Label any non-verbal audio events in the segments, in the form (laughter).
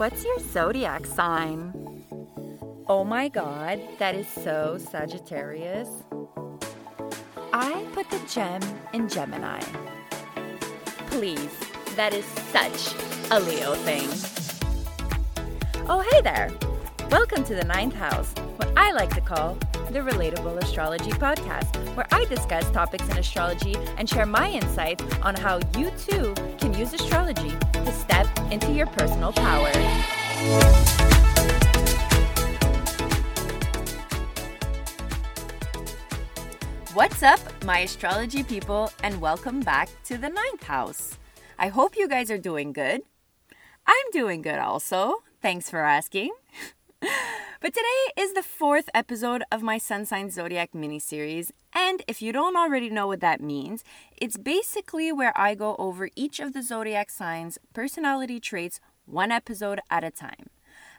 What's your zodiac sign? Oh my god, that is so Sagittarius. I put the gem in Gemini. Please, that is such a Leo thing. Oh, hey there! Welcome to the ninth house, what I like to call the Relatable Astrology Podcast, where I discuss topics in astrology and share my insights on how you too can use astrology to step into your personal power. What's up, my astrology people, and welcome back to the ninth house. I hope you guys are doing good. I'm doing good also. Thanks for asking. (laughs) But today is the fourth episode of my Sun Sign Zodiac mini-series, and if you don't already know what that means, it's basically where I go over each of the zodiac signs' personality traits one episode at a time.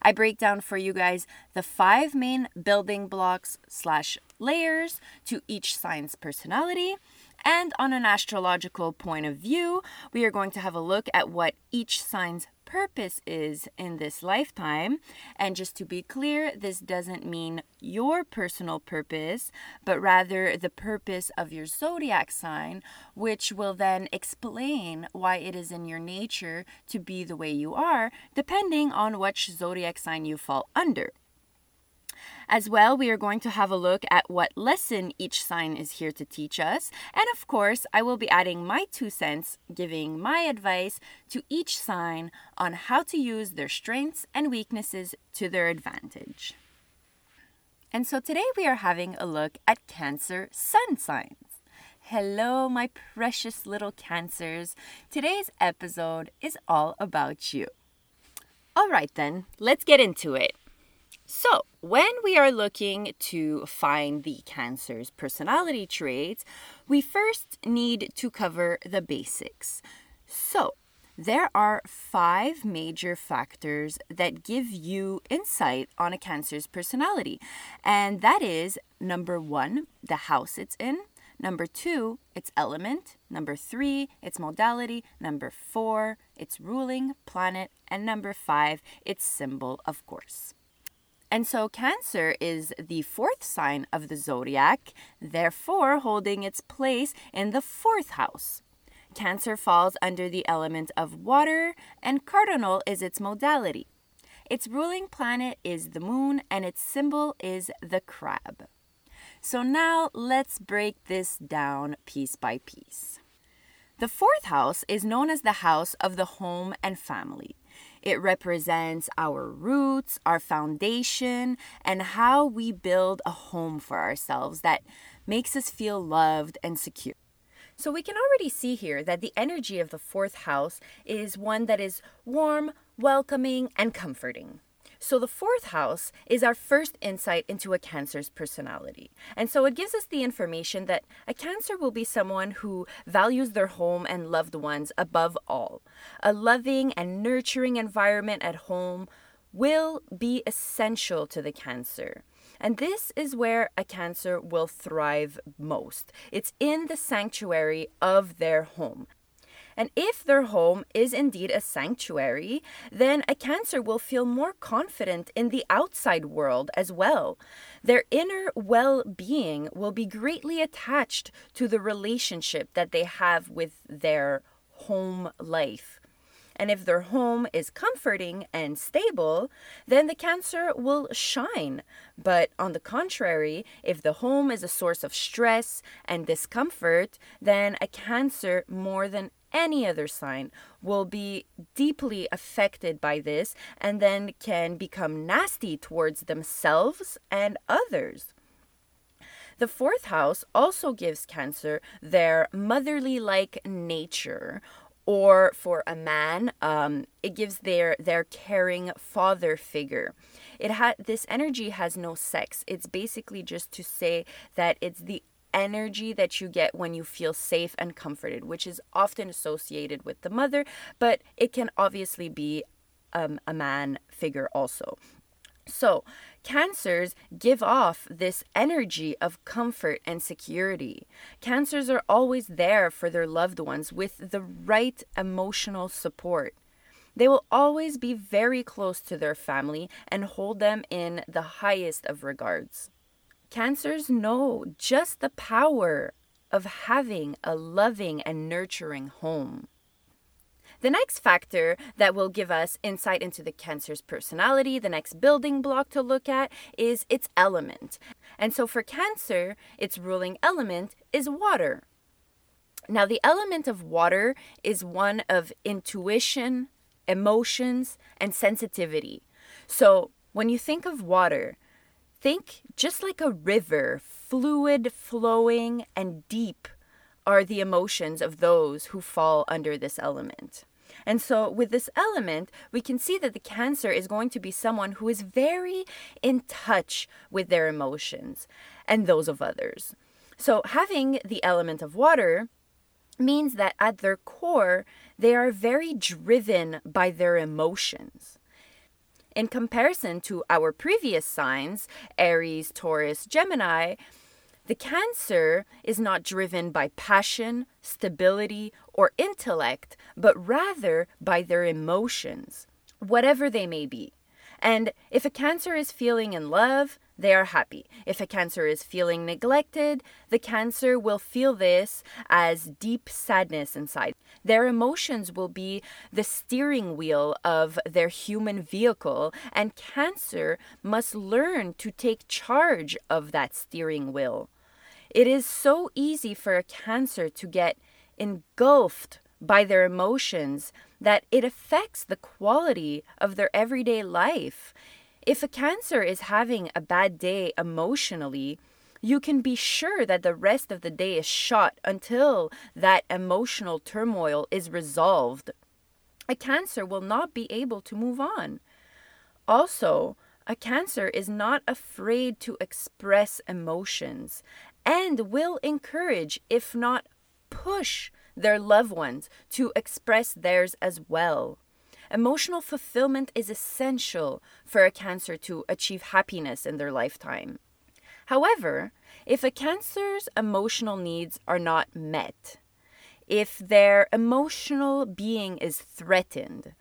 I break down for you guys the five main building blocks slash layers to each sign's personality. And on an astrological point of view, we are going to have a look at what each sign's purpose is in this lifetime. And just to be clear, this doesn't mean your personal purpose, but rather the purpose of your zodiac sign, which will then explain why it is in your nature to be the way you are, depending on which zodiac sign you fall under. As well, we are going to have a look at what lesson each sign is here to teach us. And of course, I will be adding my two cents, giving my advice to each sign on how to use their strengths and weaknesses to their advantage. And so today we are having a look at Cancer sun signs. Hello, my precious little Cancers. Today's episode is all about you. All right, then, let's get into it. So, when we are looking to find the Cancer's personality traits, we first need to cover the basics. So, there are five major factors that give you insight on a Cancer's personality, and that is number one, the house it's in. Number two, its element. Number three, its modality. Number four, its ruling planet. And number five, its symbol, of course. And so Cancer is the fourth sign of the zodiac, therefore holding its place in the fourth house. Cancer falls under the element of water, and cardinal is its modality. Its ruling planet is the moon, and its symbol is the crab. So now let's break this down piece by piece. The fourth house is known as the house of the home and family. It represents our roots, our foundation, and how we build a home for ourselves that makes us feel loved and secure. So we can already see here that the energy of the fourth house is one that is warm, welcoming, and comforting. So, the fourth house is our first insight into a Cancer's personality. And so, it gives us the information that a Cancer will be someone who values their home and loved ones above all. A loving and nurturing environment at home will be essential to the Cancer. And this is where a Cancer will thrive most. It's in the sanctuary of their home. And if their home is indeed a sanctuary, then a Cancer will feel more confident in the outside world as well. Their inner well being will be greatly attached to the relationship that they have with their home life. And if their home is comforting and stable, then the Cancer will shine. But on the contrary, if the home is a source of stress and discomfort, then a Cancer, more than any other sign will be deeply affected by this and then can become nasty towards themselves and others. The fourth house also gives Cancer their motherly like nature. Or for a man, um, it gives their their caring father figure. It had this energy has no sex. It's basically just to say that it's the energy that you get when you feel safe and comforted, which is often associated with the mother, but it can obviously be um, a man figure also. So, cancers give off this energy of comfort and security. Cancers are always there for their loved ones with the right emotional support. They will always be very close to their family and hold them in the highest of regards. Cancers know just the power of having a loving and nurturing home. The next factor that will give us insight into the Cancer's personality, the next building block to look at, is its element. And so for Cancer, its ruling element is water. Now, the element of water is one of intuition, emotions, and sensitivity. So, when you think of water, think just like a river, fluid, flowing, and deep are the emotions of those who fall under this element. And so, with this element, we can see that the Cancer is going to be someone who is very in touch with their emotions and those of others. So, having the element of water means that at their core, they are very driven by their emotions. In comparison to our previous signs, Aries, Taurus, Gemini, the Cancer is not driven by passion, stability, or intellect, but rather by their emotions, whatever they may be. And if a Cancer is feeling in love, they are happy. If a Cancer is feeling neglected, the Cancer will feel this as deep sadness inside. Their emotions will be the steering wheel of their human vehicle, and Cancer must learn to take charge of that steering wheel. It is so easy for a Cancer to get engulfed by their emotions that it affects the quality of their everyday life. If a Cancer is having a bad day emotionally, you can be sure that the rest of the day is shot until that emotional turmoil is resolved. A Cancer will not be able to move on. Also, a Cancer is not afraid to express emotions and will encourage, if not push, their loved ones to express theirs as well. Emotional fulfillment is essential for a Cancer to achieve happiness in their lifetime. However, if a Cancer's emotional needs are not met, if their emotional being is threatened,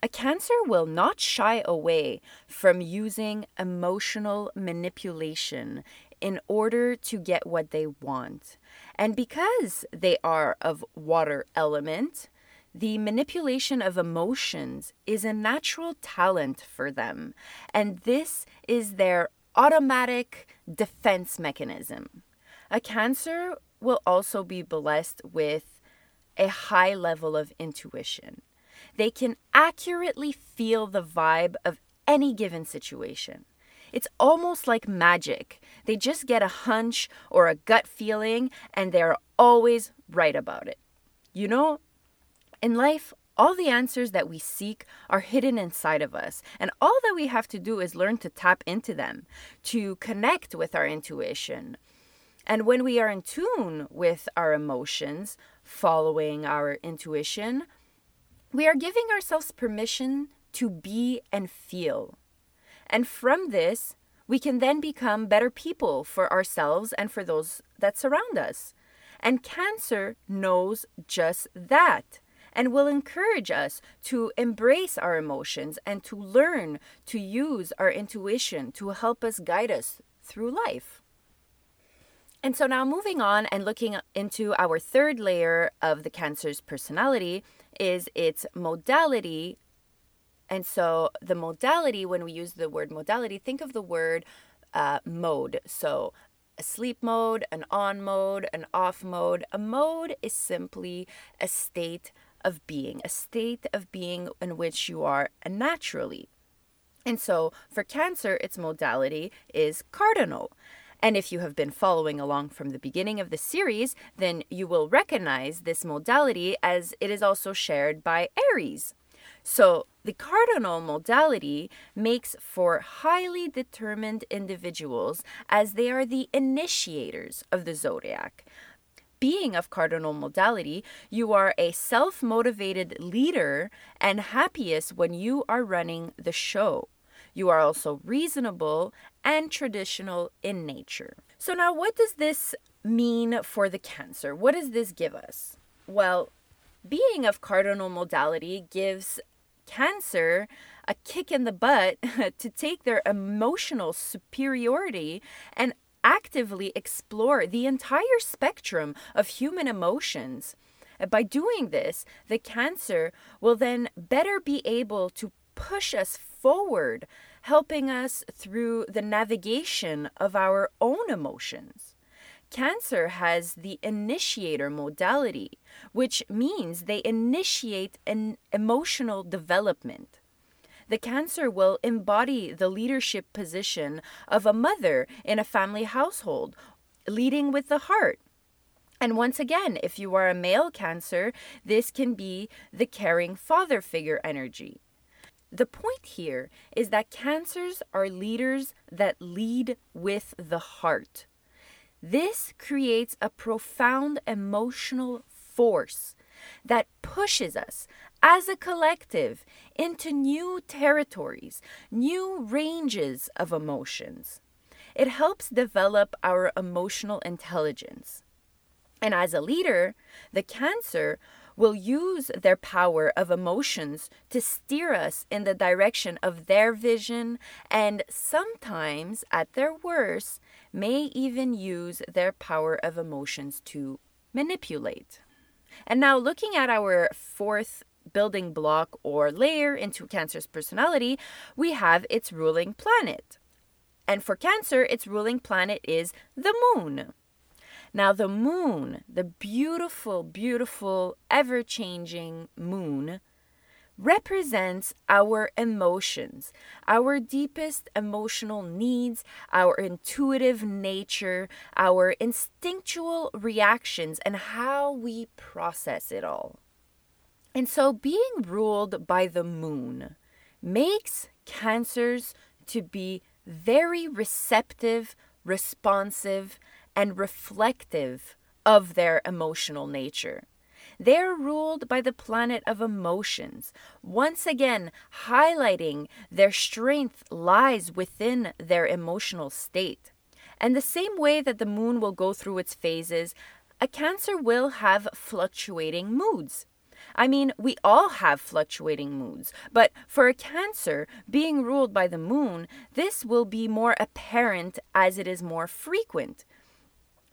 a Cancer will not shy away from using emotional manipulation in order to get what they want. And because they are of water element, the manipulation of emotions is a natural talent for them. And this is their automatic defense mechanism. A Cancer will also be blessed with a high level of intuition. They can accurately feel the vibe of any given situation. It's almost like magic. They just get a hunch or a gut feeling and they're always right about it. You know, in life, all the answers that we seek are hidden inside of us, and all that we have to do is learn to tap into them, to connect with our intuition. And when we are in tune with our emotions, following our intuition, we are giving ourselves permission to be and feel. And from this, we can then become better people for ourselves and for those that surround us. And Cancer knows just that and will encourage us to embrace our emotions and to learn to use our intuition to help us guide us through life. And so now moving on and looking into our third layer of the Cancer's personality is its modality and so the modality, when we use the word modality, think of the word uh, mode. So a sleep mode, an on mode, an off mode. A mode is simply a state of being, a state of being in which you are naturally. And so for Cancer, its modality is cardinal. And if you have been following along from the beginning of the series, then you will recognize this modality as it is also shared by Aries. So, the cardinal modality makes for highly determined individuals as they are the initiators of the zodiac. Being of cardinal modality, you are a self motivated leader and happiest when you are running the show. You are also reasonable and traditional in nature. So, now what does this mean for the Cancer? What does this give us? Well, being of cardinal modality gives Cancer a kick in the butt (laughs) to take their emotional superiority and actively explore the entire spectrum of human emotions. By doing this, the Cancer will then better be able to push us forward, helping us through the navigation of our own emotions. Cancer has the initiator modality, which means they initiate an emotional development. The Cancer will embody the leadership position of a mother in a family household, leading with the heart. And once again, if you are a male Cancer, this can be the caring father figure energy. The point here is that Cancers are leaders that lead with the heart. This creates a profound emotional force that pushes us as a collective into new territories, new ranges of emotions. It helps develop our emotional intelligence. And as a leader, the Cancer will use their power of emotions to steer us in the direction of their vision and sometimes, at their worst, may even use their power of emotions to manipulate. And now, looking at our fourth building block or layer into Cancer's personality, we have its ruling planet. And for Cancer, its ruling planet is the moon. Now, the moon, the beautiful, beautiful, ever changing moon, represents our emotions, our deepest emotional needs, our intuitive nature, our instinctual reactions, and how we process it all. And so, being ruled by the moon makes cancers to be very receptive, responsive, and reflective of their emotional nature. They're ruled by the planet of emotions, once again highlighting their strength lies within their emotional state. And the same way that the moon will go through its phases, a Cancer will have fluctuating moods. I mean, we all have fluctuating moods, but for a Cancer being ruled by the moon, this will be more apparent as it is more frequent.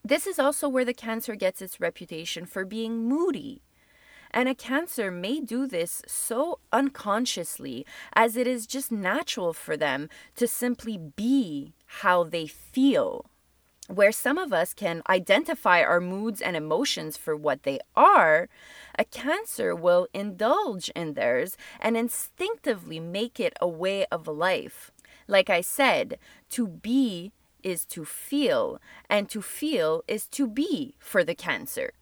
This is also where the Cancer gets its reputation for being moody. And a Cancer may do this so unconsciously as it is just natural for them to simply be how they feel. Where some of us can identify our moods and emotions for what they are, a Cancer will indulge in theirs and instinctively make it a way of life. Like I said, to be is to feel, and to feel is to be for the Cancer.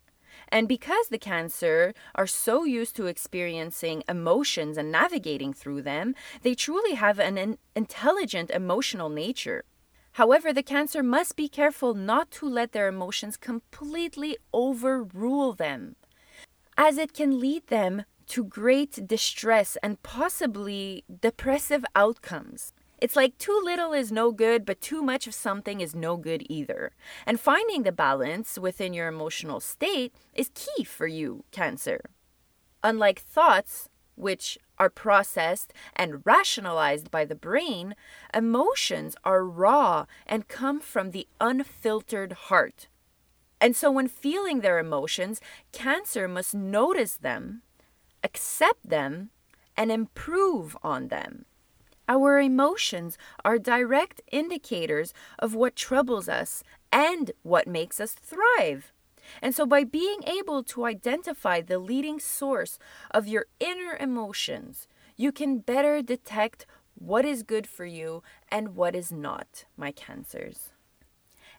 And because the Cancer are so used to experiencing emotions and navigating through them, they truly have an in- intelligent emotional nature. However, the Cancer must be careful not to let their emotions completely overrule them, as it can lead them to great distress and possibly depressive outcomes. It's like too little is no good, but too much of something is no good either. And finding the balance within your emotional state is key for you, Cancer. Unlike thoughts, which are processed and rationalized by the brain, emotions are raw and come from the unfiltered heart. And so, when feeling their emotions, Cancer must notice them, accept them, and improve on them. Our emotions are direct indicators of what troubles us and what makes us thrive. And so, by being able to identify the leading source of your inner emotions, you can better detect what is good for you and what is not, my cancers.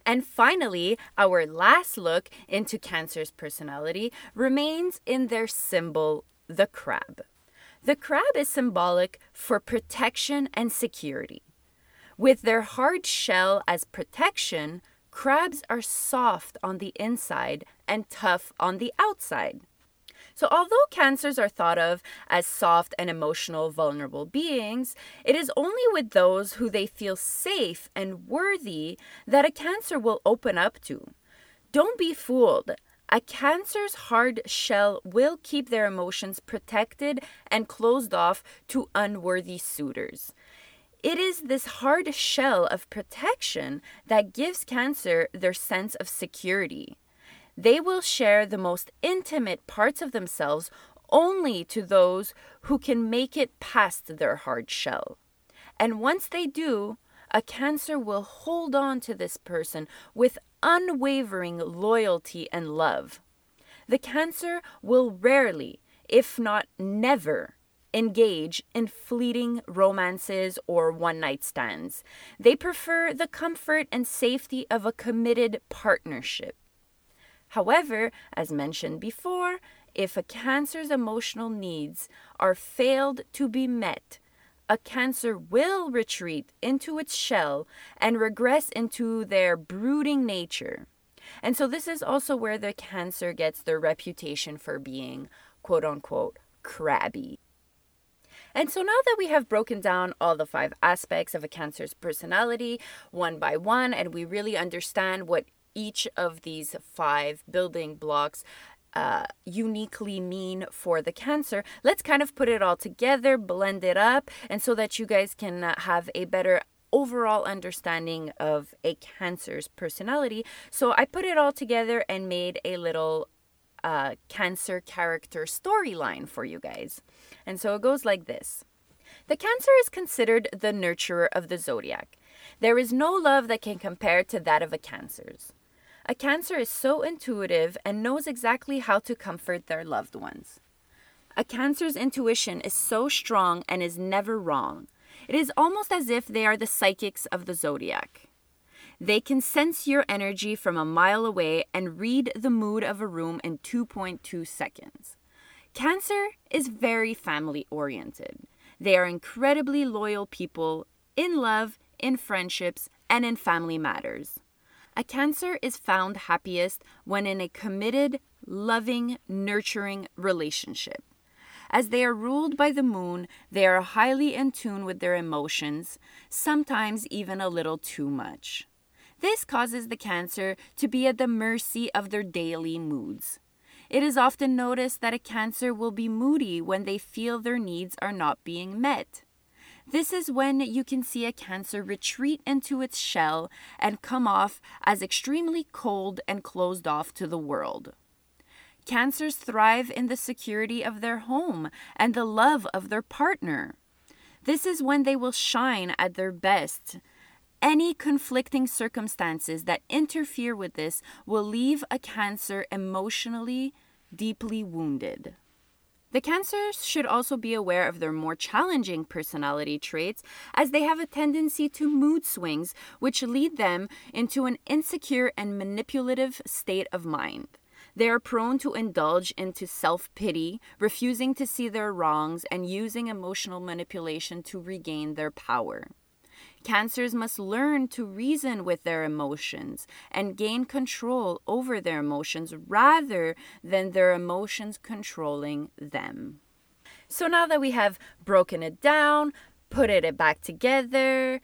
And finally, our last look into Cancer's personality remains in their symbol, the crab. The crab is symbolic for protection and security. With their hard shell as protection, crabs are soft on the inside and tough on the outside. So, although cancers are thought of as soft and emotional, vulnerable beings, it is only with those who they feel safe and worthy that a cancer will open up to. Don't be fooled. A Cancer's hard shell will keep their emotions protected and closed off to unworthy suitors. It is this hard shell of protection that gives Cancer their sense of security. They will share the most intimate parts of themselves only to those who can make it past their hard shell. And once they do, a Cancer will hold on to this person with unwavering loyalty and love. The Cancer will rarely, if not never, engage in fleeting romances or one night stands. They prefer the comfort and safety of a committed partnership. However, as mentioned before, if a cancer's emotional needs are failed to be met, a cancer will retreat into its shell and regress into their brooding nature. And so, this is also where the cancer gets their reputation for being quote unquote crabby. And so now that we have broken down all the five aspects of a Cancer's personality one by one, and we really understand what each of these five building blocks uh, uniquely mean for the cancer, let's kind of put it all together, blend it up, and so that you guys can uh, have a better overall understanding of a cancer's personality. So I put it all together and made a little uh, cancer character storyline for you guys. And so it goes like this The Cancer is considered the nurturer of the zodiac. There is no love that can compare to that of a Cancer's. A Cancer is so intuitive and knows exactly how to comfort their loved ones. A Cancer's intuition is so strong and is never wrong. It is almost as if they are the psychics of the zodiac. They can sense your energy from a mile away and read the mood of a room in 2.2 seconds. Cancer is very family oriented. They are incredibly loyal people in love, in friendships, and in family matters. A Cancer is found happiest when in a committed, loving, nurturing relationship. As they are ruled by the moon, they are highly in tune with their emotions, sometimes even a little too much. This causes the Cancer to be at the mercy of their daily moods. It is often noticed that a Cancer will be moody when they feel their needs are not being met. This is when you can see a Cancer retreat into its shell and come off as extremely cold and closed off to the world. Cancers thrive in the security of their home and the love of their partner. This is when they will shine at their best. Any conflicting circumstances that interfere with this will leave a Cancer emotionally deeply wounded. The Cancers should also be aware of their more challenging personality traits as they have a tendency to mood swings, which lead them into an insecure and manipulative state of mind. They are prone to indulge into self pity, refusing to see their wrongs, and using emotional manipulation to regain their power. Cancers must learn to reason with their emotions and gain control over their emotions rather than their emotions controlling them. So now that we have broken it down, put it back together,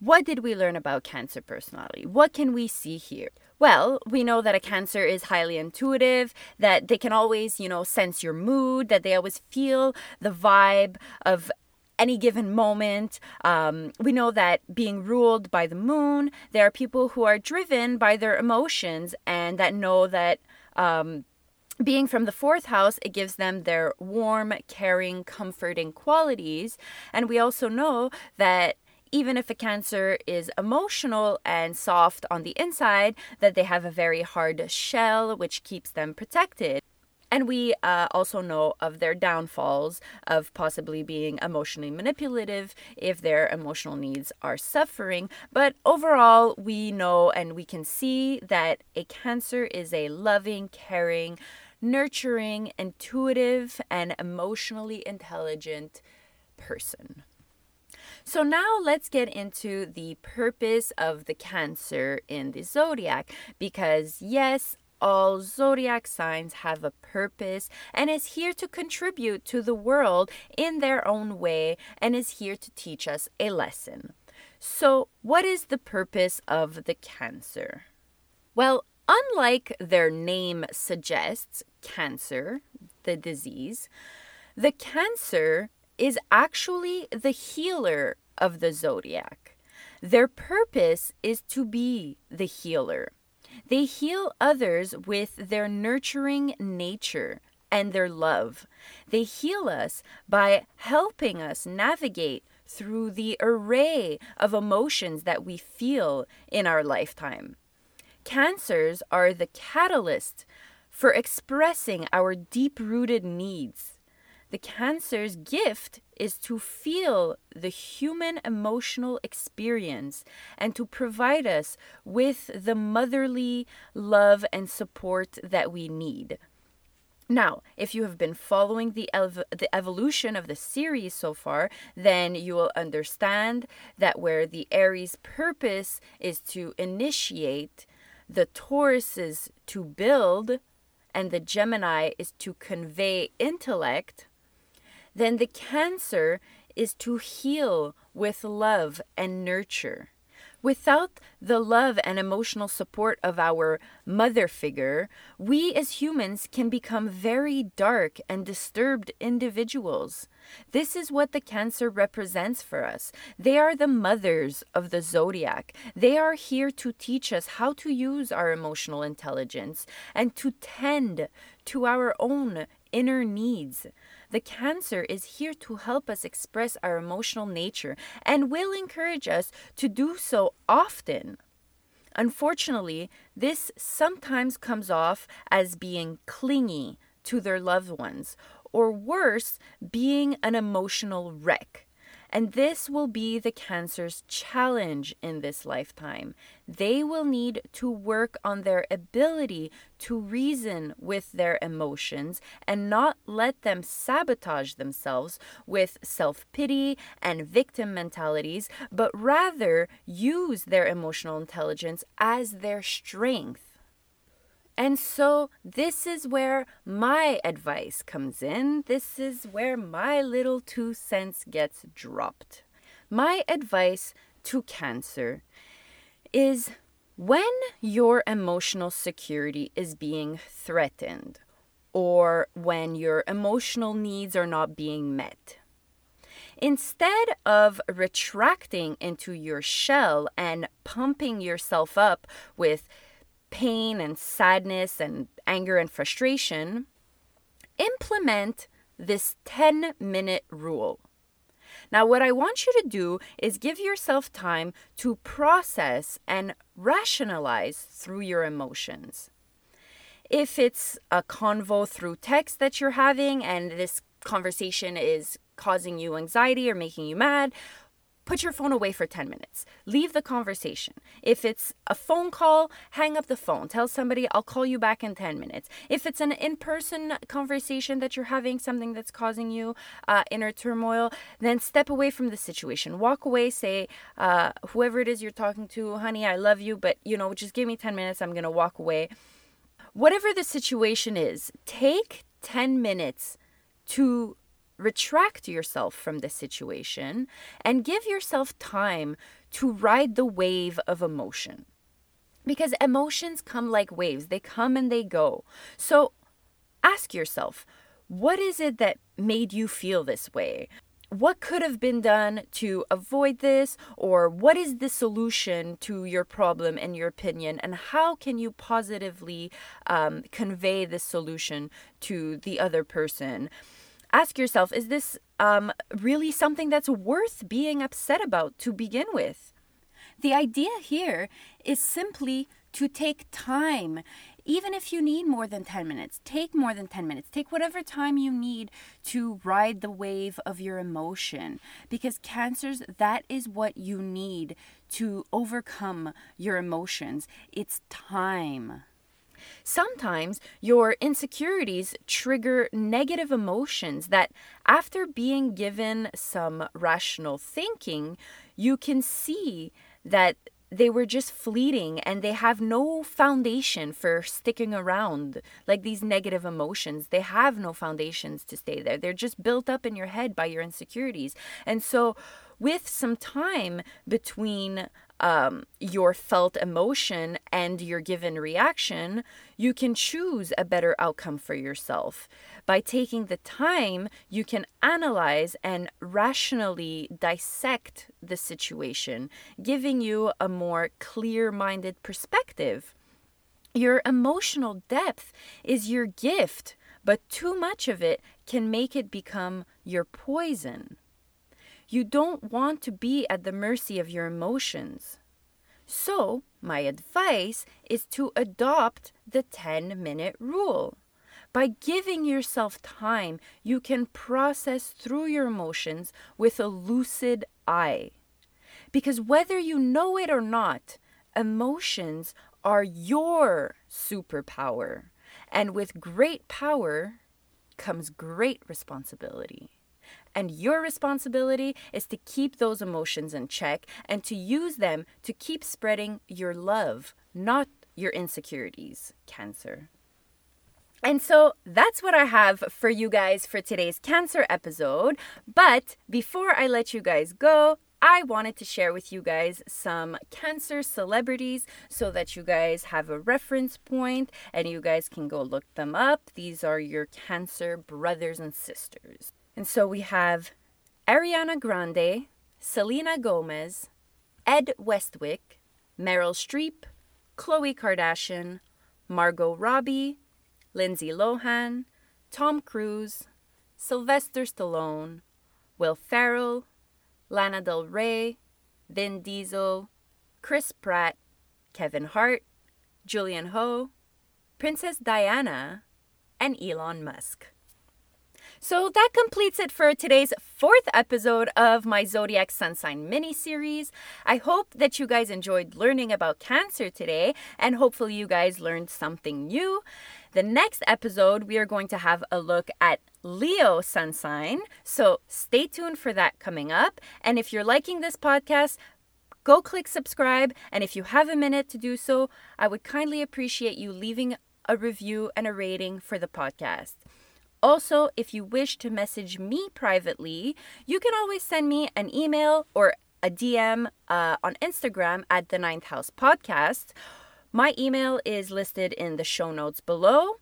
what did we learn about Cancer personality? What can we see here? Well, we know that a Cancer is highly intuitive, that they can always, you know, sense your mood, that they always feel the vibe of any given moment. Um, we know that being ruled by the moon, there are people who are driven by their emotions and that know that. Um, being from the fourth house, it gives them their warm, caring, comforting qualities. And we also know that even if a cancer is emotional and soft on the inside, that they have a very hard shell which keeps them protected. And we uh, also know of their downfalls of possibly being emotionally manipulative if their emotional needs are suffering. But overall, we know and we can see that a cancer is a loving, caring, nurturing, intuitive, and emotionally intelligent person. So now let's get into the purpose of the Cancer in the zodiac because, yes, all zodiac signs have a purpose and is here to contribute to the world in their own way and is here to teach us a lesson. So, what is the purpose of the Cancer? Well, unlike their name suggests, cancer, the disease, the cancer is actually the healer of the zodiac. Their purpose is to be the healer. They heal others with their nurturing nature and their love. They heal us by helping us navigate through the array of emotions that we feel in our lifetime. Cancers are the catalyst for expressing our deep rooted needs. The cancer's gift is to feel the human emotional experience and to provide us with the motherly love and support that we need. Now, if you have been following the, ev- the evolution of the series so far, then you will understand that where the Aries purpose is to initiate, the Taurus is to build, and the Gemini is to convey intellect, then the Cancer is to heal with love and nurture. Without the love and emotional support of our mother figure, we as humans can become very dark and disturbed individuals. This is what the Cancer represents for us. They are the mothers of the zodiac. They are here to teach us how to use our emotional intelligence and to tend to our own inner needs. The Cancer is here to help us express our emotional nature and will encourage us to do so often. Unfortunately, this sometimes comes off as being clingy to their loved ones, or worse, being an emotional wreck. And this will be the Cancer's challenge in this lifetime. They will need to work on their ability to reason with their emotions and not let them sabotage themselves with self pity and victim mentalities, but rather use their emotional intelligence as their strength. And so, this is where my advice comes in. This is where my little two cents gets dropped. My advice to Cancer is when your emotional security is being threatened or when your emotional needs are not being met. Instead of retracting into your shell and pumping yourself up with pain and sadness and anger and frustration, implement this 10 minute rule. Now, what I want you to do is give yourself time to process and rationalize through your emotions. If it's a convo through text that you're having and this conversation is causing you anxiety or making you mad, put your phone away for 10 minutes. Leave the conversation. If it's a phone call, hang up the phone. Tell somebody, I'll call you back in 10 minutes. If it's an in person conversation that you're having, something that's causing you uh, inner turmoil, then step away from the situation. Walk away, say, uh, whoever it is you're talking to, honey, I love you, but you know, just give me 10 minutes. I'm going to walk away. Whatever the situation is, take 10 minutes to retract yourself from the situation and give yourself time to ride the wave of emotion. Because emotions come like waves, they come and they go. So ask yourself, what is it that made you feel this way? What could have been done to avoid this? Or what is the solution to your problem, in your opinion? And how can you positively um, convey this solution to the other person? Ask yourself is this um, really something that's worth being upset about to begin with? The idea here is simply to take time. Even if you need more than 10 minutes, take more than 10 minutes. Take whatever time you need to ride the wave of your emotion. Because cancers, that is what you need to overcome your emotions. It's time. Sometimes your insecurities trigger negative emotions that, after being given some rational thinking, you can see that they were just fleeting and they have no foundation for sticking around. Like these negative emotions, they have no foundations to stay there. They're just built up in your head by your insecurities. And so, with some time between um, your felt emotion and your given reaction, you can choose a better outcome for yourself. By taking the time, you can analyze and rationally dissect the situation, giving you a more clear minded perspective. Your emotional depth is your gift, but too much of it can make it become your poison. You don't want to be at the mercy of your emotions. So, my advice is to adopt the 10 minute rule. By giving yourself time, you can process through your emotions with a lucid eye. Because whether you know it or not, emotions are your superpower. And with great power comes great responsibility. And your responsibility is to keep those emotions in check and to use them to keep spreading your love, not your insecurities, Cancer. And so that's what I have for you guys for today's Cancer episode. But before I let you guys go, I wanted to share with you guys some cancer celebrities so that you guys have a reference point and you guys can go look them up. These are your cancer brothers and sisters. And so we have Ariana Grande, Selena Gomez, Ed Westwick, Meryl Streep, Khloe Kardashian, Margot Robbie, Lindsay Lohan, Tom Cruise, Sylvester Stallone, Will Ferrell, Lana Del Rey, Vin Diesel, Chris Pratt, Kevin Hart, Julianne Hough, Princess Diana, and Elon Musk. So that completes it for today's fourth episode of my Zodiac Sun Sign mini series. I hope that you guys enjoyed learning about Cancer today, and hopefully, you guys learned something new. The next episode, we are going to have a look at Leo sun sign. So stay tuned for that coming up. And if you're liking this podcast, go click subscribe. And if you have a minute to do so, I would kindly appreciate you leaving a review and a rating for the podcast. Also, if you wish to message me privately, you can always send me an email or a DM uh, on Instagram at the Ninth House Podcast my email is listed in the show notes below.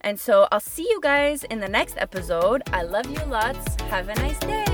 And so I'll see you guys in the next episode. I love you lots. Have a nice day.